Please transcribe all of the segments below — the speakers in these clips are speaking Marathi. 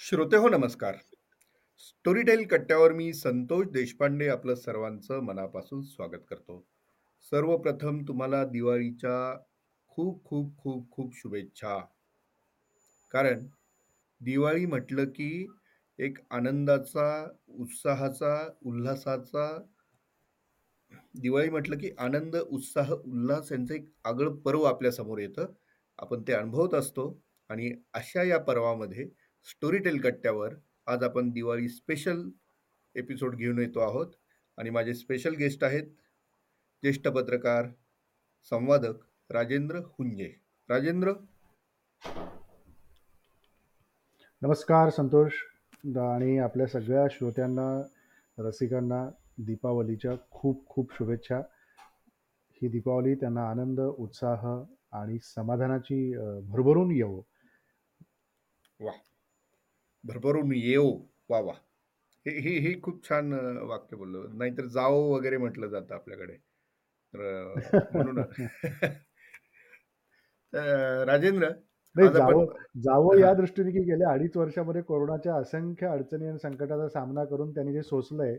श्रोते हो नमस्कार. स्टोरीटेल कट्ट्यावर मी संतोष देशपांडे आपलं सर्वांचं मनापासून स्वागत करतो. सर्वप्रथम तुम्हाला दिवाळीच्या खूप, खूप, खूप, खूप शुभेच्छा. कारण दिवाळी म्हटलं की एक आनंदाचा, उत्साहाचा, उल्हासाचा दिवाळी म्हटलं की आनंद, उत्साह, उल्हास यांचं एक आगळं पर्व आपल्यासमोर येतं. आपण ते अनुभवत असतो आणि अशा या पर्वामध्ये स्टोरीटेल कट्ट्यावर आज आपण दिवाळी स्पेशल एपिसोड घेऊन येतो आहोत आणि माझे स्पेशल गेस्ट आहेत ज्येष्ठ पत्रकार, संवादक राजेंद्र हुंजे. राजेंद्र नमस्कार संतोष आणि आपल्या सगळ्या श्रोत्यांना, रसिकांना दीपावलीच्या खूप खूप शुभेच्छा. ही दीपावली त्यांना आनंद, उत्साह आणि समाधानाची भरभरून येवो. वाह! भरभरून येवो. वाह, वाह! हे हे हे खूप छान अ, वाक्य बोललो. नाहीतर जावो वगैरे म्हटलं जातं आपल्याकडे. तर अ, म्हणून राजेंद्र नाही आज आपण जावं जावं या हां. दृष्टीने की गेल्या अडीच वर्षामध्ये कोरोनाच्या असंख्य अडचणी आणि संकटाचा सामना करून त्यांनी जे सोसलंय,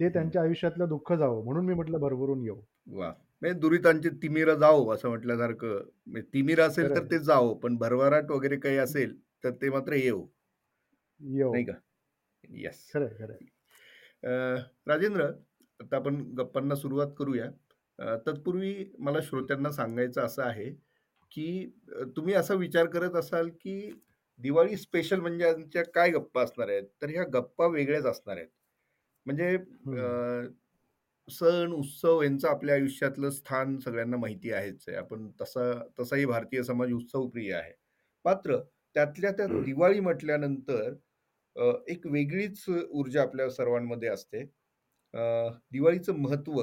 ते हं. त्यांच्या आयुष्यातलं दुःख जावं म्हणून मी म्हटलं भरभरून येवो. वाह! म्हणजे दुरितांची तिमिरं जावो असं म्हटल्यासारखं. म्हणजे तिमिर असेल तर ते जावो, पण भरभराट वगैरे काही असेल तर ते मात्र येवो. नाही का? येस. खरंय. अ, राजेंद्र, आता आपण गप्पांना सुरुवात करूया. तत्पूर्वी मला श्रोत्यांना सांगायचं असं आहे, की तुम्ही असा विचार करत असाल, की दिवाळी स्पेशल म्हणजे यांच्या काय गप्पा असणार आहेत? तर ह्या गप्पा वेगळ्याच असणार आहेत. म्हणजे सण, उत्सव यांचं आपल्या आयुष्यातलं स्थान सगळ्यांना माहिती आहेच आहे. आपण तसा तसाही भारतीय समाज उत्सवप्रिय आहे. मात्र त्यातल्या त्यात दिवाळी म्हटल्यानंतर अ, एक वेगळीच ऊर्जा आपल्या सर्वांमध्ये असते. अ, दिवाळीचं महत्त्व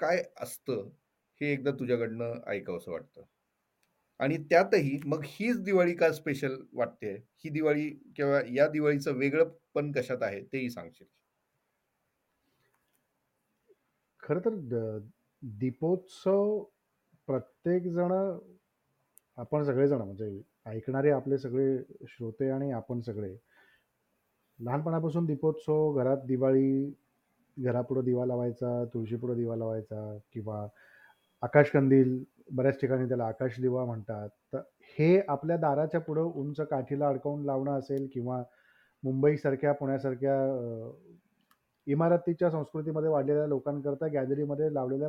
काय असतं, हे एकदा तुझ्याकडनं ऐकावंसं वाटतं. आणि त्यातही मग हीच दिवाळी का स्पेशल वाटते? ही दिवाळी किंवा या दिवाळीचं वेगळंपण कशात आहे तेही सांगशील? खरं तर द दीपोत्सव प्रत्येक जण आपण सगळेजण म्हणजे ऐकणारे आपले सगळे श्रोते आणि आपण सगळे लहानपणापासून दीपोत्सव, घरात दिवाळी, घरापुढं दिवा लावायचा, तुळशीपुढं दिवा लावायचा किंवा आकाशकंदील, बऱ्याच ठिकाणी त्याला आकाशदिवा म्हणतात. तर हे आपल्या दाराच्या पुढं उंच काठीला अडकवून लावणं असेल किंवा मुंबईसारख्या, पुण्यासारख्या अ, इमारतीच्या संस्कृतीमध्ये वाढलेल्या लोकांकरता गॅलरीमध्ये लावलेल्या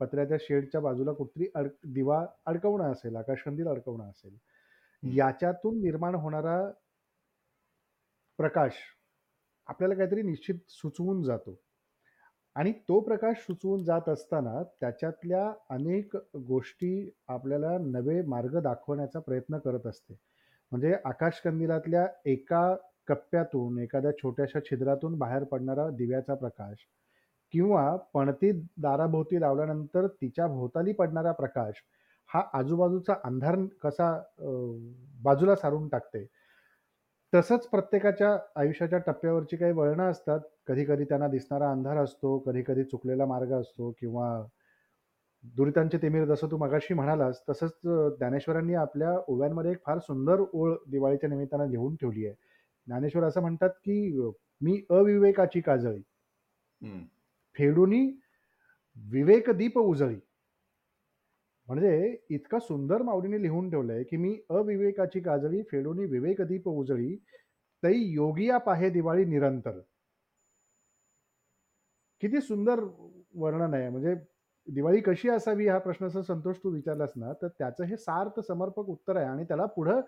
पत्र्याच्या शेडच्या बाजूला कुठेतरी अड दिवा अडकवणं असेल, आकाशकंदील अडकवणं असेल. हं. याच्यातून निर्माण होणारा प्रकाश आपल्याला काहीतरी निश्चित सुचवून जातो आणि तो प्रकाश सुचवून जात असताना त्याच्यातल्या अनेक गोष्टी आपल्याला नवे मार्ग दाखवण्याचा प्रयत्न करत असते. म्हणजे आकाशकंदिलातल्या एका कप्प्यातून, एखाद्या छोट्याशा छिद्रातून बाहेर पडणारा दिव्याचा प्रकाश किंवा पणती दाराभोवती लावल्यानंतर तिच्या भोवताली पडणारा प्रकाश, हा आजूबाजूचा अंधार कसा बाजूला सारून टाकते. तसंच प्रत्येकाच्या आयुष्याच्या टप्प्यावरची काही वळणं असतात. कधी-कधी त्यांना दिसणारा अंधार असतो, कधी-कधी चुकलेला मार्ग असतो किंवा दुरितांचे तिमिर जसं तू मगाशी म्हणालास, तसंच अ, ज्ञानेश्वरांनी आपल्या ओव्यांमध्ये एक फार सुंदर ओळ दिवाळीच्या निमित्तानं लिहून ठेवली आहे. ज्ञानेश्वर असं म्हणतात, की अ, "मी अविवेकाची काजळी, हं. फेडुनी विवेकदीप उजळी." म्हणजे इतका सुंदर माऊलीने लिहून ठेवलंय, की "मी अविवेकाची काजळी, फेडुनी विवेकदीप उजळी, तै योगिया पाहे दिवाळी निरंतर." किती सुंदर वर्णन आहे. म्हणजे दिवाळी कशी असावी हा प्रश्न जर संतोष तू विचारलास ना, तर त्याचं हे सार्थ समर्पक उत्तर आहे आणि त्याला पुढं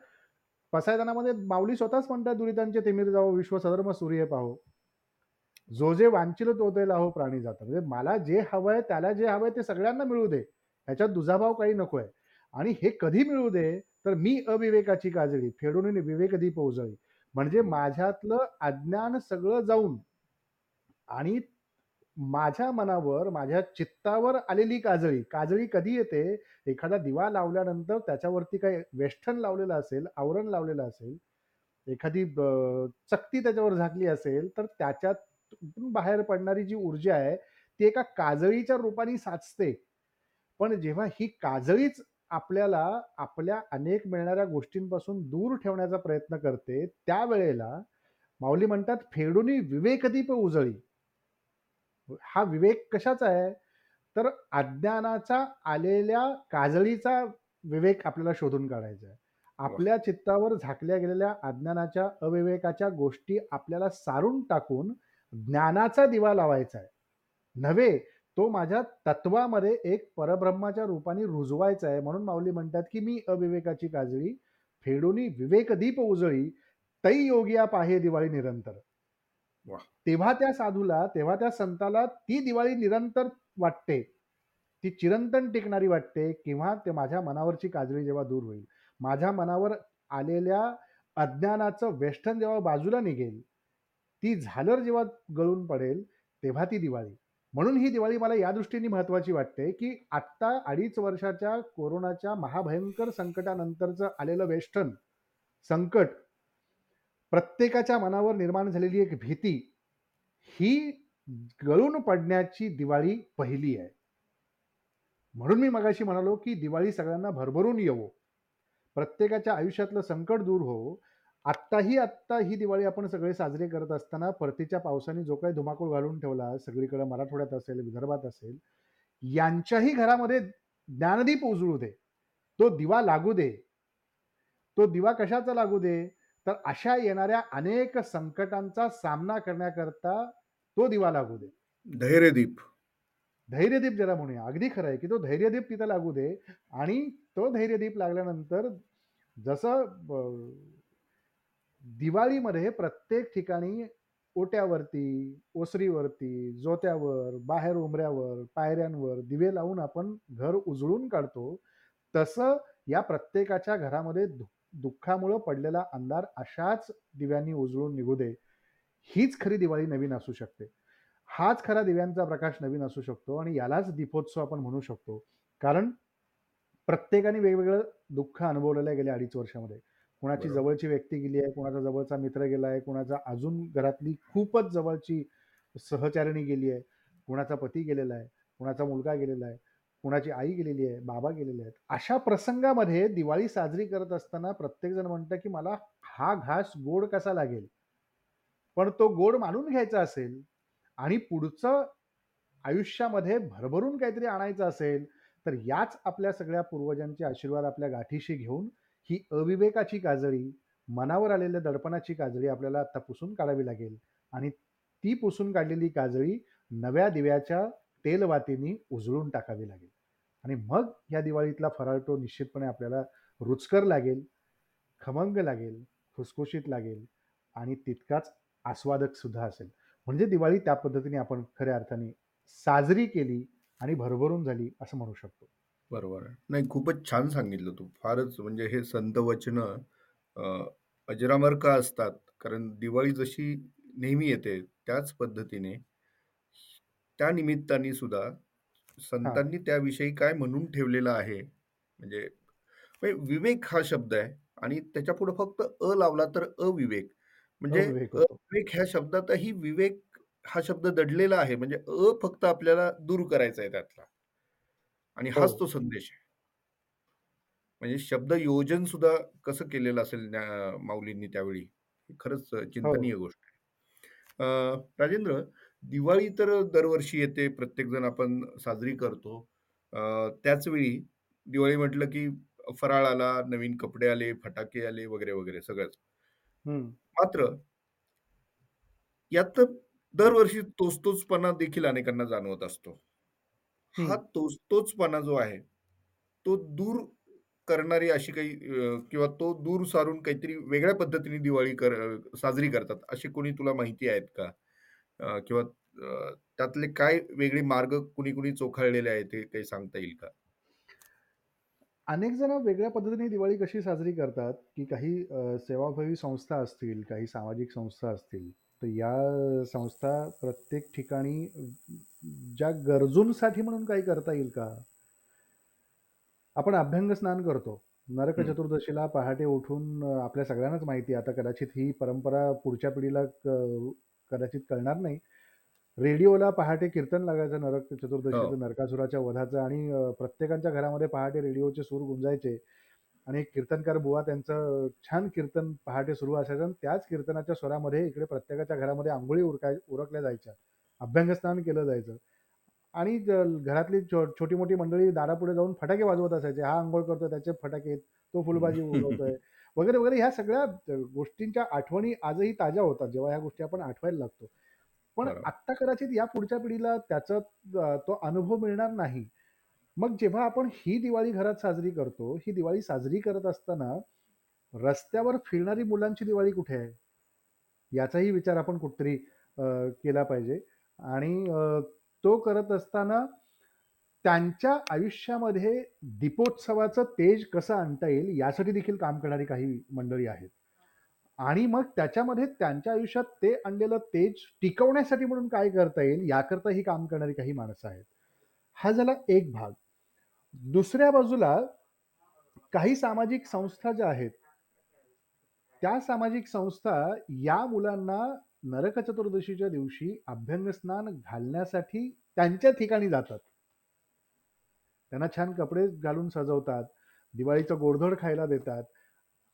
पसायदानामध्ये माऊली स्वतःच म्हणतात, "दुरितांचे तिमिर जावो, विश्व सधर्म सूर्य पाहो. जो जे वांचिल तो ते लाहो प्राणी जाता." म्हणजे मला जे हवंय, त्याला जे हवंय ते सगळ्यांना मिळू दे. ह्याच्यात दुजाभाव काही नकोय. आणि हे कधी मिळू दे, तर मी अविवेकाची काजळी, फेडून विवेकदीप उजळी. म्हणजे हं. माझ्यातलं अज्ञान सगळं जाऊन आणि माझ्या मनावर, माझ्या चित्तावर आलेली काजळी. काजळी कधी येते? एखादा दिवा लावल्यानंतर त्याच्यावरती काही वेष्टन लावलेलं असेल, आवरण लावलेलं असेल, एखादी चकती त्याच्यावर झाकली असेल, तर त्याच्यातून बाहेर पडणारी जी ऊर्जा आहे, ती एका काजळीच्या रूपाने साचते. पण जेव्हा ही काजळीच आपल्याला आपल्या अनेक मिळणाऱ्या गोष्टींपासून दूर ठेवण्याचा प्रयत्न करते, त्यावेळेला माऊली म्हणतात, "फेडुनी विवेकदीप उजळी." हा विवेक कशाचा आहे? तर अज्ञानाचा आलेल्या काजळीचा विवेक आपल्याला शोधून काढायचा आहे. आपल्या चित्तावर झाकल्या गेलेल्या अज्ञानाच्या, अविवेकाच्या गोष्टी आपल्याला सारून टाकून ज्ञानाचा दिवा लावायचा आहे. नव्हे, तो माझ्या तत्वामध्ये एक परब्रह्माच्या रूपाने रुजवायचा आहे. म्हणून माऊली म्हणतात, की "मी अविवेकाची काजळी, फेडुनी विवेकदीप उजळी, तै योगिया पाहे दिवाळी निरंतर." वाह! तेव्हा त्या साधूला, तेव्हा त्या संताला ती दिवाळी निरंतर वाटते. ती चिरंतन टिकणारी वाटते किंवा ते माझ्या मनावरची काजळी जेव्हा दूर होईल. माझ्या मनावर आलेल्या अज्ञानाचं वेष्टन जेव्हा बाजूला निघेल, ती झालर जेव्हा गळून पडेल, तेव्हा ती दिवाळी. म्हणून ही दिवाळी मला या दृष्टीने महत्त्वाची वाटते, की आत्ता 2.5 वर्षाच्या कोरोनाच्या महाभयंकर संकटानंतरचं आलेलं वेष्टन, संकट, प्रत्येकाच्या मनावर निर्माण झालेली एक भीती, ही गळून पडण्याची दिवाळी पहिली आहे. म्हणून मी मगाशी म्हणालो, की दिवाळी सगळ्यांना भरभरून येवो. प्रत्येकाच्या आयुष्यातलं संकट दूर होवो. आत्ताही आत्ता ही दिवाळी आपण सगळे साजरे करत असताना परतीच्या पावसाने जो काही धुमाकूळ घालून ठेवला, सगळीकडे मराठवाड्यात असेल, विदर्भात असेल, यांच्याही घरामध्ये ज्ञानदीप उजळू दे. तो दिवा लागू दे. तो दिवा कशाचा लागू दे? तर अशा येणाऱ्या अनेक संकटांचा सामना करण्याकरता तो दिवा लागू दे. धैर्यदीप. धैर्यदीप ज्याला म्हणूया. अगदी खरं आहे, की तो धैर्यदीप तिथं लागू दे आणि तो धैर्यदीप लागल्यानंतर जसं दिवाळीमध्ये प्रत्येक ठिकाणी ओट्यावरती, ओसरीवरती, जोत्यावर, बाहेर उंबऱ्यावर, पायऱ्यांवर दिवे लावून आपण घर उजळून काढतो. तसं या प्रत्येकाच्या घरामध्ये दु दुःखामुळं पडलेला अंधार अशाच दिव्यांनी उजळून निघू दे. हीच खरी दिवाळी नवीन असू शकते. हाच खरा दिव्यांचा प्रकाश नवीन असू शकतो आणि यालाच दीपोत्सव आपण म्हणू शकतो. कारण प्रत्येकाने वेगवेगळं दुःख अनुभवलेलं आहे गेल्या 2.5 वर्षामध्ये. कुणाची. जवळची व्यक्ती गेली आहे, कुणाचा जवळचा मित्र गेला आहे, कुणाचा अजून घरातली खूपच जवळची सहचारिणी गेली आहे, कुणाचा पती गेलेला आहे, कुणाचा मुलगा गेलेला आहे, कुणाची आई गेलेली आहे, बाबा गेलेले आहेत. अशा प्रसंगामध्ये दिवाळी साजरी करत असताना प्रत्येकजण म्हणतं, की मला हा घास गोड कसा लागेल? पण तो गोड मानून घ्यायचा असेल आणि पुढचं आयुष्यामध्ये भरभरून काहीतरी आणायचं असेल, तर याच आपल्या सगळ्या पूर्वजांचे आशीर्वाद आपल्या गाठीशी घेऊन ही अविवेकाची काजळी, मनावर आलेल्या दडपणाची काजळी आपल्याला आता पुसून काढावी लागेल आणि ती पुसून काढलेली काजळी नव्या दिव्याच्या तेलवातीने उजळून टाकावी लागेल आणि मग या दिवाळीतला फराळ तो निश्चितपणे आपल्याला रुचकर लागेल, खमंग लागेल, खुसखुशीत लागेल आणि तितकाच आस्वादक सुद्धा असेल. म्हणजे दिवाळी त्या पद्धतीने आपण खऱ्या अर्थाने साजरी केली आणि भरभरून झाली असं म्हणू शकतो. बरोबर आहे. नाही खूपच छान सांगितलं तू. फारच म्हणजे हे संत वचनं अ, अजरामर का असतात? कारण दिवाळी जशी नेहमी येते त्याच पद्धतीने त्या निमित्ताने सुद्धा हां. संतांनी त्याविषयी काय म्हणून ठेवलेलं आहे? म्हणजे म्हणजे विवेक हा शब्द आहे आणि त्याच्यापुढे फक्त अ लावला तर अविवेक. म्हणजे अविवेक होतो. अविवेक ह्या शब्दातही विवेक हा शब्द दडलेला आहे. म्हणजे अ फक्त आपल्याला दूर करायचा आहे त्यातला. आणि हो. हाच तो संदेश आहे. म्हणजे शब्द योजन सुद्धा कसं केलेलं असेल माऊलींनी त्यावेळी. ही खरंच हो. चिंतनीय गोष्ट आहे. अ, राजेंद्र, दिवाळी तर दरवर्षी येते, प्रत्येकजण आपण साजरी करतो. अ, त्याचवेळी दिवाळी म्हटलं की फराळ आला, नवीन कपडे आले, फटाके आले वगैरे, वगैरे सगळंच. हं. मात्र यात दरवर्षी तोच-तोचपणा देखील अनेकांना जाणवत असतो. हा हं. तोच-तोचपणा जो आहे, तो दूर करणारी अशी काही अ, किंवा तो दूर सारून काहीतरी वेगळ्या पद्धतीने दिवाळी कर अ, साजरी करतात, अशी कोणी तुला माहिती आहेत का? अ, किंवा अ, त्यातले काय वेगळे मार्ग कुणी-कुणी चोखाळलेले आहेत, ते काही सांगता येईल का? अनेक जण वेगळ्या पद्धतीने दिवाळी कशी साजरी करतात, की काही अ, सेवाभावी संस्था असतील, काही सामाजिक संस्था असतील, तर या संस्था प्रत्येक ठिकाणी ज्या गरजूंसाठी म्हणून काही करता येईल का? आपण अभ्यंग स्नान करतो. नरक. चतुर्दशीला पहाटे उठून आपल्या सगळ्यांनाच माहिती आहे, आता कदाचित ही परंपरा पुढच्या पिढीला क कदाचित कळणार नाही. रेडिओला पहाटे कीर्तन लागायचं नरक चतुर्दशीचं, हो. नरकासुराच्या वधाचं आणि अ, प्रत्येकाच्या घरामध्ये पहाटे रेडिओचे सूर गुंजायचे आणि एक कीर्तनकार बुवा त्यांचं छान कीर्तन पहाटे सुरू असायचं आणि त्याच कीर्तनाच्या स्वरामध्ये इकडे प्रत्येकाच्या घरामध्ये अंघोळी उरकाय उरकल्या जायच्या. अभ्यंगस्नान केलं जायचं आणि घरातली छो छोटी-मोठी मंडळी दारापुढे जाऊन फटाके वाजवत असायचे. हा अंघोळ करतोय, त्याचे फटाके तो फुलबाजी उडवतोय वगैरे, वगैरे. ह्या सगळ्या गोष्टींच्या आठवणी आजही ताज्या होतात, जेव्हा ह्या गोष्टी आपण आठवायला लागतो. पण. आत्ता कदाचित या पुढच्या पिढीला त्याचा तो अनुभव मिळणार नाही. मग जेव्हा आपण ही दिवाळी घरात साजरी करतो, ही दिवाळी साजरी करत असताना रस्त्यावर फिरणारी मुलांची दिवाळी कुठे आहे? याचाही विचार आपण कुठतरी केला पाहिजे आणि तो करत असताना त्यांच्या आयुष्यामध्ये दीपोत्सवाचं तेज कसं आणता येईल यासाठी देखील काम करणारी काही मंडळी आहेत. आणि मग त्याच्यामध्ये त्यांच्या आयुष्यात ते आणलेलं तेज टिकवण्यासाठी म्हणून काय करता येईल याकरता ही काम करणारी काही माणसं आहेत. हा झाला एक भाग. दुसऱ्या बाजूला काही सामाजिक संस्था ज्या आहेत त्या सामाजिक संस्था या मुलांना नरक चतुर्दशीच्या दिवशी अभ्यंगस्नान घालण्यासाठी त्यांच्या ठिकाणी जातात. त्यांना छान कपडे घालून सजवतात, दिवाळीचं गोडधोड खायला देतात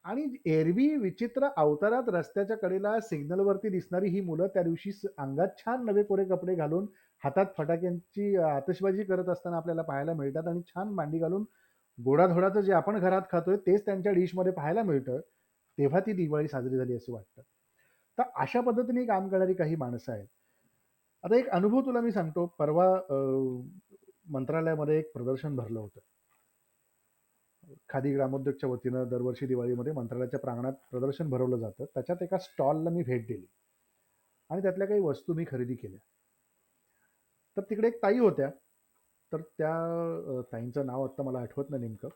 आणि एरवी विचित्र अवतारात रस्त्याच्या कडेला सिग्नलवरती दिसणारी ही मुलं त्या दिवशी अंगात छान नवे कोरे कपडे घालून, हातात फटाक्यांची आतषबाजी करत असताना आपल्याला पाहायला मिळतात आणि छान मांडी घालून गोडाधोडाचं जे आपण घरात खातोय तेच त्यांच्या डिशमध्ये पाहायला मिळतं. तेव्हा ती दिवाळी साजरी झाली असं वाटतं. तर अशा पद्धतीने काम करणारी काही माणसं आहेत. आता एक अनुभव तुला मी सांगतो. परवा मंत्रालयामध्ये एक प्रदर्शन भरलं होतं. खादी ग्रामोद्योगच्या वतीनं दरवर्षी दिवाळीमध्ये मंत्रालयाच्या प्रांगणात प्रदर्शन भरवलं जातं. त्याच्यात एका स्टॉलला मी भेट दिली आणि त्यातल्या काही वस्तू मी खरेदी केल्या. तर तिकडे एक ताई होत्या. तर त्या ताईंचं नाव आत्ता मला आठवत नाही नेमकं.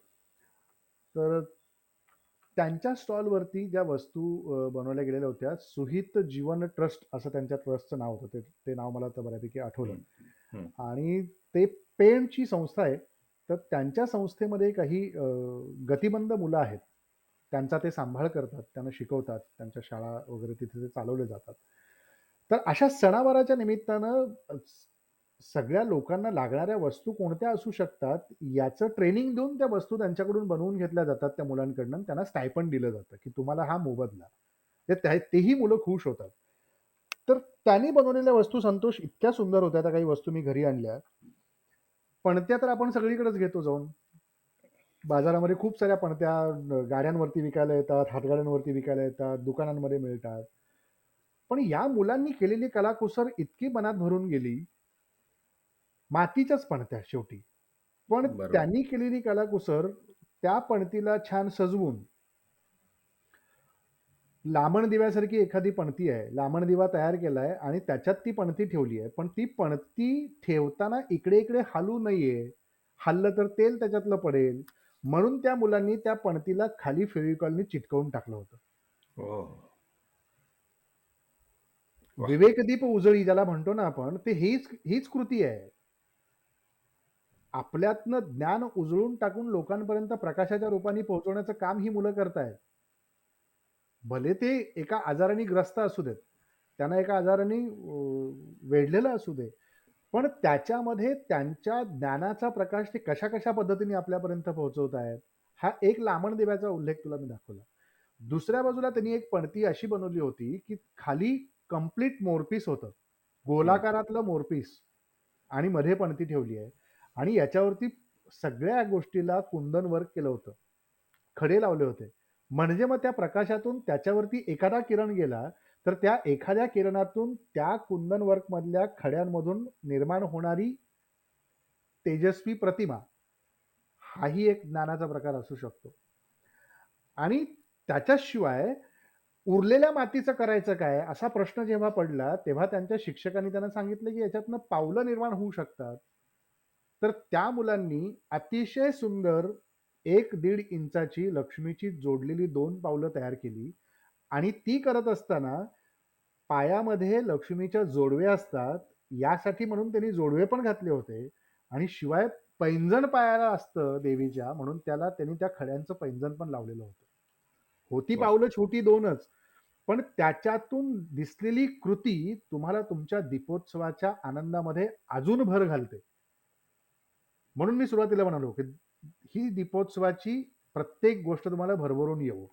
तर त्यांच्या स्टॉलवरती ज्या वस्तू बनवल्या गेलेल्या होत्या, सुहित जीवन ट्रस्ट असं त्यांच्या ट्रस्टचं नाव होतं. ते ते नाव मला आता बऱ्यापैकी आठवलं. आणि ते पेणची संस्था आहे. तर त्यांच्या संस्थेमध्ये काही गतिमंद मुलं आहेत. त्यांचा ते सांभाळ करतात, त्यांना शिकवतात. त्यांच्या शाळा वगैरे तिथे ते चालवले जातात. तर अशा सणावाराच्या निमित्तानं सगळ्या लोकांना लागणाऱ्या वस्तू कोणत्या असू शकतात, याचं ट्रेनिंग देऊन त्या वस्तू त्यांच्याकडून बनवून घेतल्या जातात त्या मुलांकडनं आणि त्यांना स्टायपन दिलं जातं, की तुम्हाला हा मोबदला. तर त्या तेही मुलं खुश होतात. तर त्यांनी बनवलेल्या वस्तू संतोष इतक्या सुंदर होत्या, त्या काही वस्तू मी घरी आणल्या. पणत्या तर आपण सगळीकडेच घेतो जाऊन. बाजारामध्ये खूप साऱ्या पणत्या गाड्यांवरती विकायला येतात, हातगाड्यांवरती विकायला येतात, दुकानांमध्ये मिळतात. पण या मुलांनी केलेली कलाकुसर इतकी मनात भरून गेली मातीच्याच पणत्या शेवटी. पण बरोबर. त्यांनी केलेली कलाकुसर त्या पणतीला छान सजवून लामण दिव्यासारखी एखादी पणती आहे. लामण दिवा तयार केलाय आणि त्याच्यात ती पणती ठेवली आहे. पण ती पणती ठेवताना इकडे-इकडे हालू नये. हललं तर तेल त्याच्यातलं पडेल. म्हणून त्या मुलांनी त्या पणतीला खाली फेविकॉलनी चिटकवून टाकलं होतं. हो. वाह! विवेकदीप उजळी ज्याला म्हणतो ना आपण, ते हीच हीच कृती आहे. आपल्यातनं ज्ञान उजळून टाकून लोकांपर्यंत प्रकाशाच्या रूपाने पोहोचवण्याचं काम ही मुलं करतायत. भले ते एका आजाराने ग्रस्त असू देत. त्यांना एका आजाराने वेढलेलं असू दे. पण त्याच्यामध्ये त्यांच्या ज्ञानाचा प्रकाश ते कशा-कशा पद्धतीने आपल्यापर्यंत पोहोचवत आहेत. हा एक लामण देव्याचा उल्लेख तुला मी दाखवला. दुसऱ्या बाजूला त्यांनी एक पणती अशी बनवली होती, की खाली कंप्लीट मोरपीस होतं. गोलाकारातलं मोरपीस आणि मध्ये पणती ठेवली आहे आणि याच्यावरती सगळ्या गोष्टीला कुंदन वर्क केलं होतं. खडे लावले होते. म्हणजे मग त्या प्रकाशातून त्याच्यावरती एखादा किरण गेला, तर त्या एखाद्या किरणातून त्या कुंदन वर्कमधल्या खड्यांमधून निर्माण होणारी तेजस्वी प्रतिमा, हाही एक ज्ञानाचा प्रकार असू शकतो. आणि त्याच्याशिवाय उरलेल्या मातीचं करायचं काय? असा प्रश्न जेव्हा पडला, तेव्हा त्यांच्या शिक्षकांनी त्यांना सांगितलं, की याच्यातनं पावलं निर्माण होऊ शकतात. तर त्या मुलांनी अतिशय सुंदर 1-1.5 इंचाची लक्ष्मीची जोडलेली 2 पावलं तयार केली आणि ती करत असताना पायामध्ये लक्ष्मीच्या जोडवे असतात, यासाठी म्हणून त्यांनी जोडवे पण घातले होते आणि शिवाय पैंजण पायाला असतं देवीच्या, म्हणून त्याला त्यांनी त्या खड्यांचं पैंजण पण लावलेलं होतं. होती! पावलं छोटी 2च. पण त्याच्यातून दिसलेली कृती तुम्हाला तुमच्या दीपोत्सवाच्या आनंदामध्ये अजून भर घालते. म्हणून मी सुरुवातीला म्हणालो, की ही दीपोत्सवाची प्रत्येक गोष्ट तुम्हाला भरभरून येवो.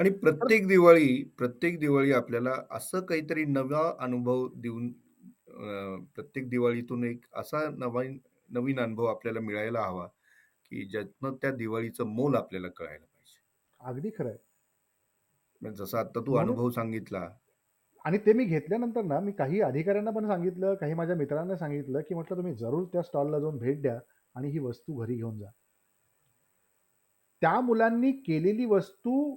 आणि प्रत्येक दिवाळी, प्रत्येक दिवाळी आपल्याला असं काहीतरी नवा अनुभव देऊन प्रत्येक दिवाळीतून एक असा नवीन नवीन अनुभव आपल्याला मिळायला हवा, की ज्यातनं त्या दिवाळीचं मोल आपल्याला कळायला पाहिजे. अगदी खरं आहे. म्हणजे जसा आता तू अनुभव सांगितला आणि ते मी घेतल्यानंतर ना, मी काही अधिकाऱ्यांना पण सांगितलं, काही माझ्या मित्रांना सांगितलं, की म्हटलं तुम्ही जरूर त्या स्टॉलला जाऊन भेट द्या आणि ही वस्तू घरी घेऊन जा. त्या मुलांनी केलेली वस्तू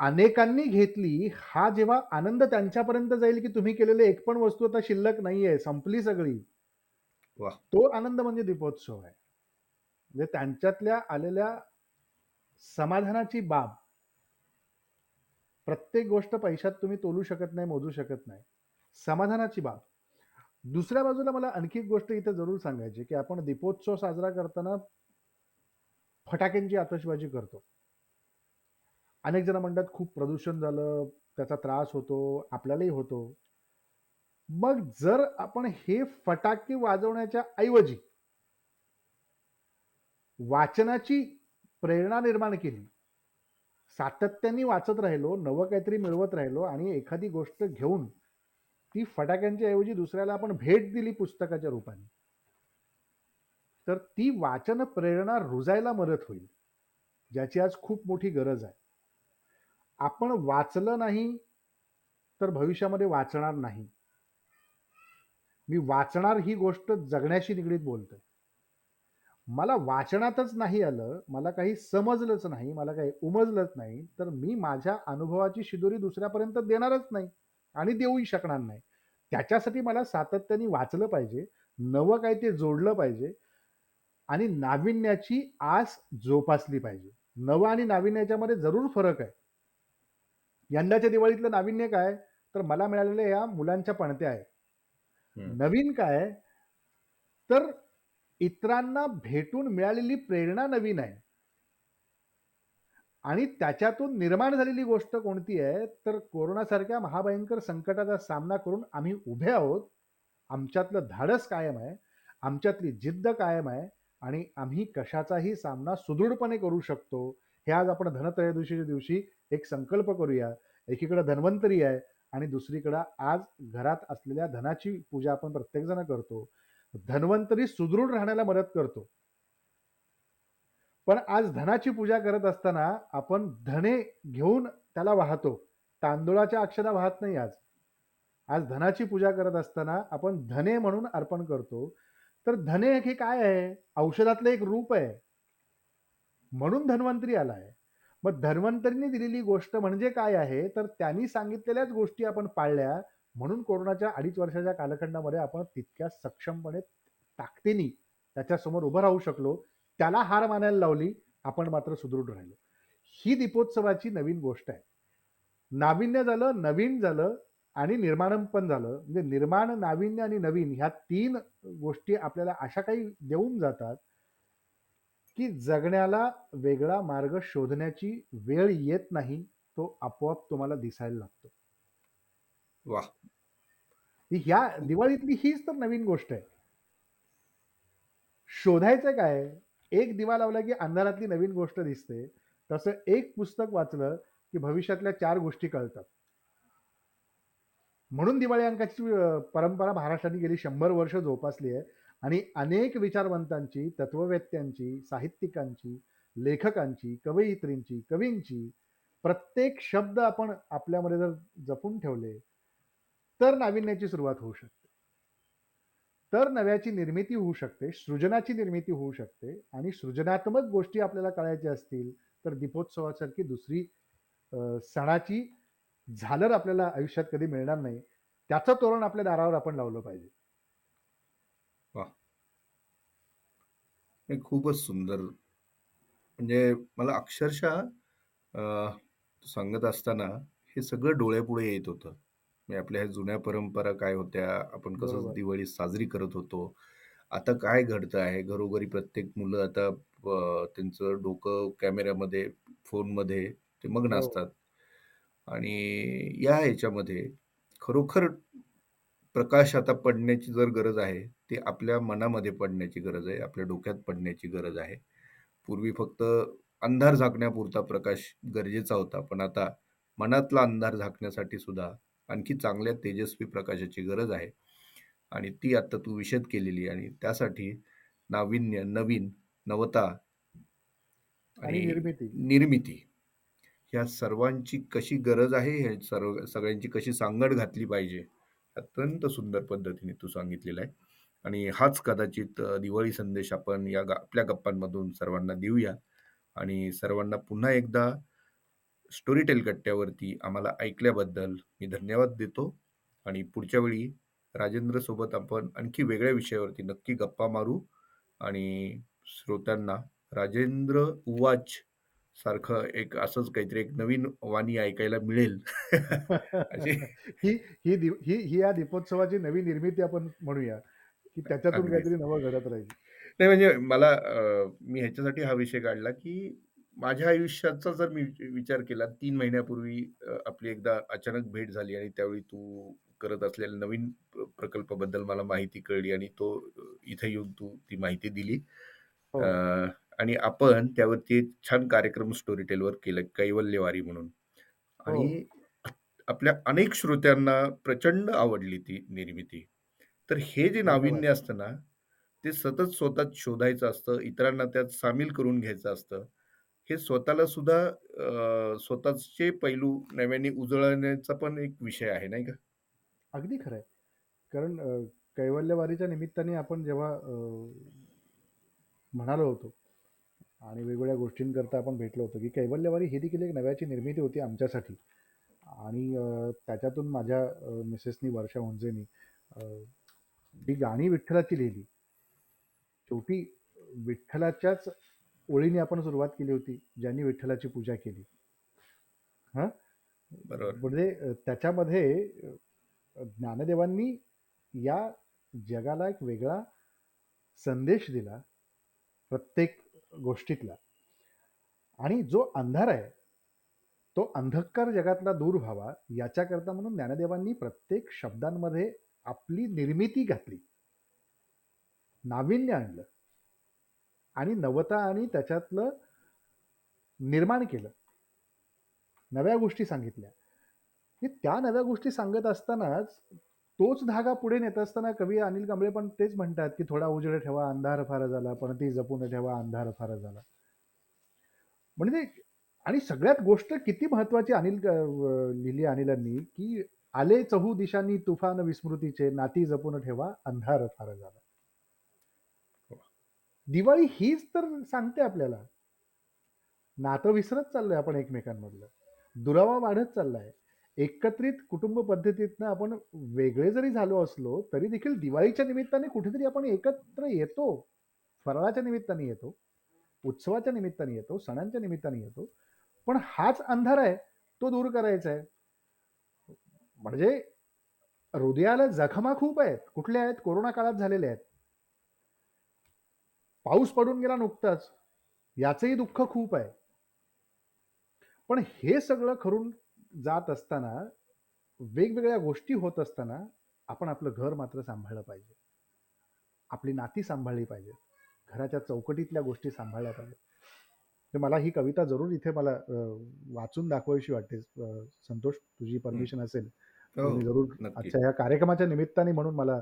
अनेकांनी घेतली, हा जेव्हा आनंद त्यांच्यापर्यंत जाईल, की तुम्ही केलेली एक पण वस्तू आता शिल्लक नाहीये, संपली सगळी. वाह! तो आनंद म्हणजे दीपोत्सव आहे. म्हणजे त्यांच्यातल्या आलेल्या समाधानाची बाब प्रत्येक गोष्ट पैशात तुम्ही तोलू शकत नाही, मोजू शकत नाही. समाधानाची बाब. दुसऱ्या बाजूला मला आणखी एक गोष्ट इथे जरूर सांगायची, की आपण दीपोत्सव साजरा करताना फटाक्यांची आतषबाजी करतो. अनेक जण म्हणतात खूप प्रदूषण झालं, त्याचा त्रास होतो, आपल्यालाही होतो. मग जर आपण हे फटाके वाजवण्याच्या ऐवजी वाचनाची प्रेरणा निर्माण केली. सातत्याने वाचत राहिलो, नवं काहीतरी मिळवत राहिलो आणि एखादी गोष्ट घेऊन ती फटाक्यांच्या ऐवजी दुसऱ्याला आपण भेट दिली पुस्तकाच्या रूपाने. तर ती वाचन प्रेरणा रुजायला मदत होईल. ज्याची आज खूप मोठी गरज आहे. आपण वाचलं नाही, तर भविष्यामध्ये वाचणार नाही. मी वाचणार ही गोष्ट जगण्याशी निगडीत बोलतोय. मला वाचनातच नाही आलं, मला काही समजलंच नाही, मला काही उमजलंच नाही, तर मी माझ्या अनुभवाची शिदोरी दुसऱ्यापर्यंत देणारच नाही आणि देऊही शकणार नाही. त्याच्यासाठी मला सातत्याने वाचलं पाहिजे, नवं काही ते जोडलं पाहिजे आणि नाविन्याची आस जोपासली पाहिजे. नवं आणि नाविन्य याच्यामध्ये जरूर फरक आहे. यंदाच्या दिवाळीतलं नाविन्य काय? तर मला मिळालेल्या या मुलांच्या पणत्या आहेत. नवीन काय? तर इतरांना भेटून मिळालेली प्रेरणा नवीन आहे. आणि त्याच्यातून निर्माण झालेली गोष्ट कोणती आहे? तर कोरोनासारख्या महाभयंकर संकटाचा सामना करून आम्ही उभे आहोत. आमच्यातलं धाडस कायम आहे. आमच्यातली जिद्द कायम आहे आणि आम्ही कशाचाही सामना सुदृढपणे करू शकतो. हे आज आपण धनत्रयोदशीच्या दिवशी एक संकल्प करूया. एकीकडे धन्वंतरी आहे आणि दुसरीकडं आज घरात असलेल्या धनाची पूजा आपण प्रत्येकजण करतो. धन्वंतरी सुदृढ राहण्याला मदत करतो. पण आज धनाची पूजा करत असताना आपण धने घेऊन त्याला वाहतो. तांदूळाच्या अक्षता वाहत नाही आज. आज धनाची पूजा करत असताना आपण धने म्हणून अर्पण करतो. तर धने हे काय आहे? औषधातलं एक रूप आहे. म्हणून धन्वंतरी आलाय. मग धन्वंतरीने दिलेली गोष्ट म्हणजे काय आहे? तर त्यांनी सांगितलेल्याच गोष्टी आपण पाळल्या म्हणून कोरोनाच्या अडीच वर्षाच्या कालखंडामध्ये आपण तितक्या सक्षमपणे ताकदीने त्याच्यासमोर उभं राहू शकलो. त्याला हार मानायला लावली. आपण मात्र सुदृढ राहिलो. ही दीपोत्सवाची नवीन गोष्ट आहे. नाविन्य झालं, नवीन झालं आणि निर्माणम पण झालं. म्हणजे निर्माण, नाविन्य आणि नवीन ह्या तीन गोष्टी आपल्याला अशा काही देऊन जातात, की जगण्याला वेगळा मार्ग शोधण्याची वेळ येत नाही. तो आपोआप तुम्हाला दिसायला लागतो. वा ह्या दिवाळीतली हीच तर नवीन गोष्ट आहे. शोधायचं काय? एक दिवा लावला की अंधारातली नवीन गोष्ट दिसते. तसं एक पुस्तक वाचलं की भविष्यातल्या चार गोष्टी कळतात. म्हणून दिवाळी अंकाची परंपरा महाराष्ट्राने गेली शंभर वर्ष जोपासली आहे आणि अनेक विचारवंतांची, तत्ववेत्यांची, साहित्यिकांची, लेखकांची, कवयित्रींची, कवींची प्रत्येक शब्द आपण आपल्यामध्ये जर जपून ठेवले, तर नाविन्याची सुरुवात होऊ शकते. तर नव्याची निर्मिती होऊ शकते, सृजनाची निर्मिती होऊ शकते आणि सृजनात्मक गोष्टी आपल्याला कळायच्या असतील, तर दीपोत्सवासारखी दुसरी सणाची झालर आपल्याला आयुष्यात कधी मिळणार नाही. त्याचं तोरण आपल्या दारावर आपण लावलं पाहिजे. वाह! खूपच सुंदर. म्हणजे मला अक्षरशः सांगत असताना हे सगळं डोळ्यापुढे येत होतं. म्हणजे आपल्या ह्या जुन्या परंपरा काय होत्या, आपण कसं बरोबर. दिवाळी साजरी करत होतो. आता काय घडतं आहे, घरोघरी प्रत्येक मुलं आता अ, त्यांचं डोकं कॅमेऱ्यामध्ये, फोनमध्ये ते मग्न हो. असतात. आणि या ह्याच्यामध्ये खरोखर प्रकाश आता पडण्याची जर गरज आहे, ती आपल्या मनामध्ये पडण्याची गरज आहे, आपल्या डोक्यात पडण्याची गरज आहे. पूर्वी फक्त अंधार झाकण्यापुरता प्रकाश गरजेचा होता, पण आता मनातला अंधार झाकण्यासाठी सुद्धा आणखी चांगल्या तेजस्वी प्रकाशाची गरज आहे. आणि ती आता तू विशद केलेली आणि त्यासाठी नाविन्य, नवीन, नवता आणि निर्मिती. निर्मिती. ह्या सर्वांची कशी गरज आहे, हे सर्व सगळ्यांची कशी सांगड घातली पाहिजे, अत्यंत सुंदर पद्धतीने तू सांगितलेलं आहे. आणि हाच कदाचित दिवाळी संदेश आपण या आपल्या गप्पांमधून सर्वांना देऊया. आणि सर्वांना पुन्हा एकदा स्टोरीटेल कट्ट्यावरती आम्हाला ऐकल्याबद्दल मी धन्यवाद देतो आणि पुढच्या वेळी राजेंद्रसोबत आपण आणखी वेगळ्या विषयावरती नक्की गप्पा मारू आणि श्रोत्यांना राजेंद्र उवाच सारखं एक असंच काहीतरी एक नवीन वाणी ऐकायला मिळेल ही ही ही ही या दीपोत्सवाची नवी निर्मिती आपण म्हणूया, की त्याच्यातून. काहीतरी नवं घडत राहील. नाही म्हणजे मला मी ह्याच्यासाठी हा विषय काढला, की माझ्या आयुष्याचा जर मी विचार केला 3 महिन्यापूर्वी अ, आपली एकदा अचानक भेट झाली आणि त्यावेळी तू करत असलेल्या नवीन प्र प्रकल्पाबद्दल मला माहिती कळली आणि तो अ, इथे येऊन तू ती माहिती दिली. हो. अ, आणि आपण त्यावरती एक छान कार्यक्रम स्टोरीटेलवर केला कैवल्यवारी म्हणून हो. आणि आपल्या अनेक श्रोत्यांना प्रचंड आवडली ती निर्मिती. तर हे जे धन्यवाद. नाविन्य असतं ना, ते सतत स्वतःत शोधायचं असतं, इतरांना त्यात सामील करून घ्यायचं असतं. हे स्वतःला सुद्धा स्वतःचे पैलू नव्याने उजळण्याचा पण एक विषय आहे, नाही का? अगदी खरं आहे. कारण कैवल्यवारीच्या निमित्ताने आपण जेव्हा म्हणालो होतो आणि वेगवेगळ्या गोष्टींकरता आपण भेटलो होतो, की कैवल्यवारी ही देखील एक नव्याची निर्मिती होती आमच्यासाठी आणि त्याच्यातून माझ्या मिसेसनी वर्षा हुंजेनी जी गाणी विठ्ठलाची लिहिली. शेवटी विठ्ठलाच्याच ओळीने आपण सुरुवात केली होती, ज्यांनी विठ्ठलाची पूजा केली. हां? म्हणजे त्याच्यामध्ये ज्ञानदेवांनी या जगाला एक वेगळा संदेश दिला, प्रत्येक गोष्टीतला आणि जो अंधार आहे, तो अंधकार जगातला दूर व्हावा याच्याकरता म्हणून ज्ञानदेवांनी प्रत्येक शब्दांमध्ये आपली निर्मिती घातली. नाविन्य आणलं आणि नवता आणि त्याच्यातलं निर्माण केलं. नव्या गोष्टी सांगितल्या. की त्या नव्या गोष्टी सांगत असतानाच तोच धागा पुढे नेत असताना कवी अनिल कांबळे पण तेच म्हणतात, की "थोडा उजेड ठेवा, अंधार फार झाला, पण ती जपून ठेवा, अंधार फार झाला." म्हणजे आणि सगळ्यात गोष्ट किती महत्वाची अनिल लिहिली अनिलांनी, की "आले चहू दिशांनी तुफान विस्मृतीचे, नाती जपून ठेवा, अंधार फार झाला." दिवाळी हीच तर सांगते आपल्याला. नातं विसरत चाललोय आपण एकमेकांमधलं. दुरावा वाढत चाललाय. एकत्रित कुटुंब पद्धतीतनं आपण वेगळे जरी झालो असलो, तरी देखील दिवाळीच्या निमित्ताने कुठेतरी आपण एकत्र येतो. फराळाच्या निमित्ताने येतो, उत्सवाच्या निमित्ताने येतो, सणांच्या निमित्ताने येतो. पण हाच अंधार आहे, तो दूर करायचा आहे. म्हणजे हृदयाला जखमा खूप आहेत. कुठल्या आहेत? कोरोना काळात झालेल्या आहेत. पाऊस पडून गेला नुकताच. याचंही दुःख खूप आहे. पण हे सगळं करून जात असताना, वेगवेगळ्या गोष्टी होत असताना, आपण आपलं घर मात्र सांभाळलं पाहिजे. आपली नाती सांभाळली पाहिजेत. घराच्या चौकटीतल्या गोष्टी सांभाळल्या पाहिजेत. तर मला ही कविता जरूर इथे मला वाचून दाखवावीशी वाटते. संतोष तुझी. परमिशन असेल, तर हो, जरूर. आजच्या ह्या कार्यक्रमाच्या निमित्ताने म्हणून मला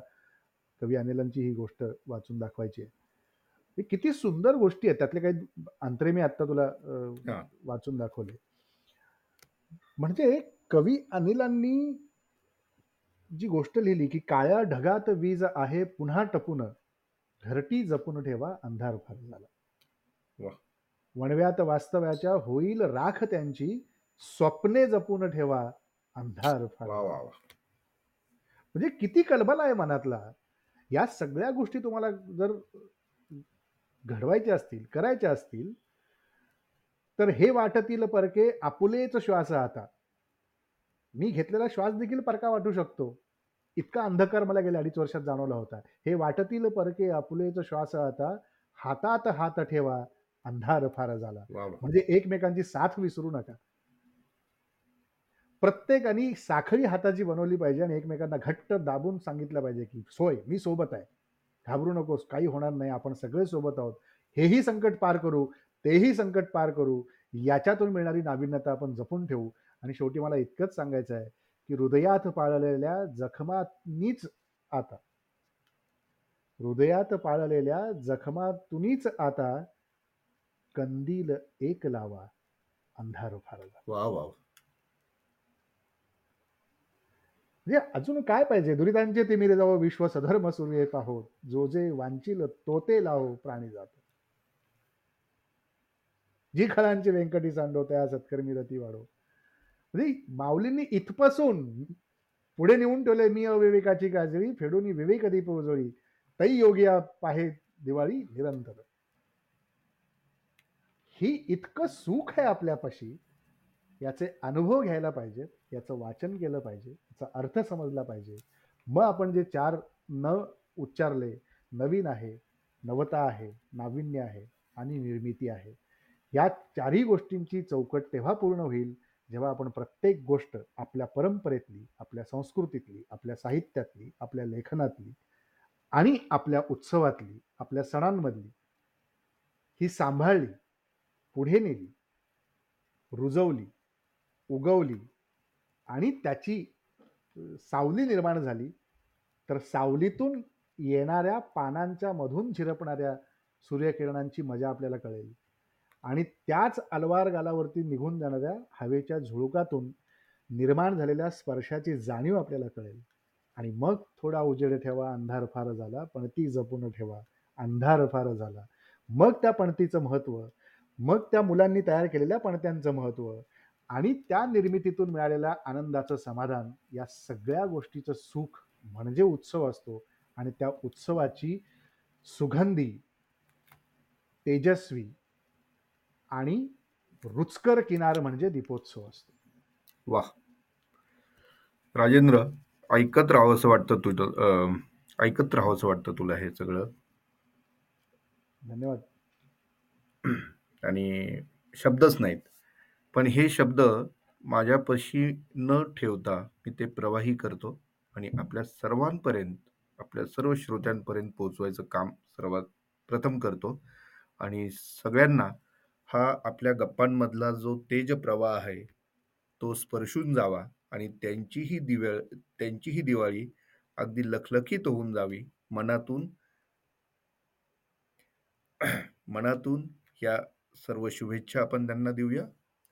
कवी अनिलांची ही गोष्ट वाचून दाखवायची आहे. ही किती सुंदर गोष्टी आहेत. त्यातले काही अंतरे मी आत्ता तुला. वाचून दाखवले. म्हणजे कवी अनिलांनी जी गोष्ट लिहिली, की "काळ्या ढगात वीज आहे पुन्हा टपून, घरटी जपून ठेवा, अंधार फार झाला." "वणव्यात वास्तव्याच्या होईल राख त्यांची, स्वप्ने जपून ठेवा, अंधार फार वाह, झाला." वाह, वाह! म्हणजे किती कलबल आहे मनातला. या सगळ्या गोष्टी तुम्हाला जर घडवायच्या असतील, करायच्या असतील, तर हे वाटतील परके आपुलेच श्वास आता. मी घेतलेला श्वास देखील परका वाटू शकतो. इतका अंधकार मला गेल्या अडीच वर्षात जाणवला होता. हे वाटतील परके आपुलेच श्वास आता, हातात हात ठेवा, अंधार फार झाला. म्हणजे एकमेकांची साथ विसरू नका. प्रत्येकाने साखळी हाताची बनवली पाहिजे आणि एकमेकांना घट्ट दाबून सांगितलं पाहिजे, की "सोय, मी सोबत आहे. घाबरू नकोस, काही होणार नाही. आपण सगळे सोबत आहोत. हेही संकट पार करू, तेही संकट पार करू. याच्यातून मिळणारी नाविन्यता आपण जपून ठेवू." आणि शेवटी मला इतकंच सांगायचं आहे, की हृदयात पाळलेल्या जखमातूनच आता हृदयात पाळलेल्या जखमातूनच आता कंदील एक लावा, अंधार फारवा. वा वा म्हणजे अजून काय पाहिजे? दुरितांचे तिमिरे जावो, विश्व सधर्म सूर्य पाहो. जो जे वांचिल तो ते लावो, प्राणी जातो. जी खळांची व्यंकटी सांडो, त्या सत्कर्मी रती वाढो. म्हणजे माऊलींनी इथपासून पुढे नेऊन ठेवलंय, "मी अविवेकाची काजळी, फेडून विवेक दीप उजळी. तै योगिया पाहे दिवाळी निरंतर." ही इतकं सुख आहे आपल्यापाशी, याचे अनुभव घ्यायला पाहिजेत, याचं वाचन केलं पाहिजे, याचा अर्थ समजला पाहिजे. मग आपण जे चार न उच्चारले, नवीन आहे, नवता आहे, नाविन्य आहे आणि निर्मिती आहे. या चारही गोष्टींची चौकट तेव्हा पूर्ण होईल, जेव्हा आपण प्रत्येक गोष्ट आपल्या परंपरेतली, आपल्या संस्कृतीतली, आपल्या साहित्यातली, आपल्या लेखनातली आणि आपल्या उत्सवातली, आपल्या सणांमधली ही सांभाळली, पुढे नेली, रुजवली, उगवली आणि त्याची सावली निर्माण झाली, तर सावलीतून येणाऱ्या पानांच्या मधून झिरपणाऱ्या सूर्यकिरणांची मजा आपल्याला कळेल. आणि त्याच अलवार गालावरती निघून जाणाऱ्या हवेच्या झुळुकातून निर्माण झालेल्या स्पर्शाची जाणीव आपल्याला कळेल. आणि मग थोडा उजेड ठेवा, अंधार फार झाला, पणती जपून ठेवा, अंधार फार झाला. मग त्या पणतीचं महत्त्व, मग त्या मुलांनी तयार केलेल्या पणत्यांचं महत्त्व आणि त्या निर्मितीतून मिळालेल्या आनंदाचं समाधान, या सगळ्या गोष्टीचं सुख म्हणजे उत्सव असतो आणि त्या उत्सवाची सुगंधी, तेजस्वी आणि रुचकर किनार म्हणजे दीपोत्सव असतो. वाह! राजेंद्र, ऐकत राहावसं वाटतं तुझं ऐकत राहावसं वाटतं तुला हे सगळं. धन्यवाद. आणि शब्दच नाहीत. पण हे शब्द माझ्यापाशी न ठेवता मी ते प्रवाही करतो आणि आपल्या सर्वांपर्यंत, आपल्या सर्व श्रोत्यांपर्यंत पोहोचवायचं काम सर्वात प्रथम करतो आणि सगळ्यांना हा आपल्या गप्पांमधला जो तेज प्रवाह आहे, तो स्पर्शून जावा आणि त्यांचीही दिव्य त्यांचीही दिवाळी अगदी लखलखीत होऊन जावी. मनातून मनातून या सर्व शुभेच्छा आपण त्यांना देऊया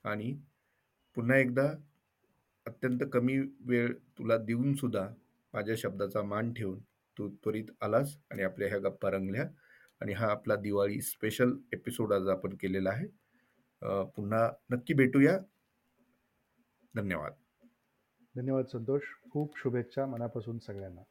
आणि पुन्हा एकदा अत्यंत कमी वेळ तुला देऊन सुद्धा माझ्या शब्दाचा मान ठेवून तू त्वरित आलास आणि आपल्या ह्या गप्पा रंगल्या आणि हा आपला दिवाळी स्पेशल एपिसोड आज आपण केलेला आहे. पुन्हा नक्की भेटूया. धन्यवाद. धन्यवाद संतोष. खूप शुभेच्छा मनापासून सगळ्यांना.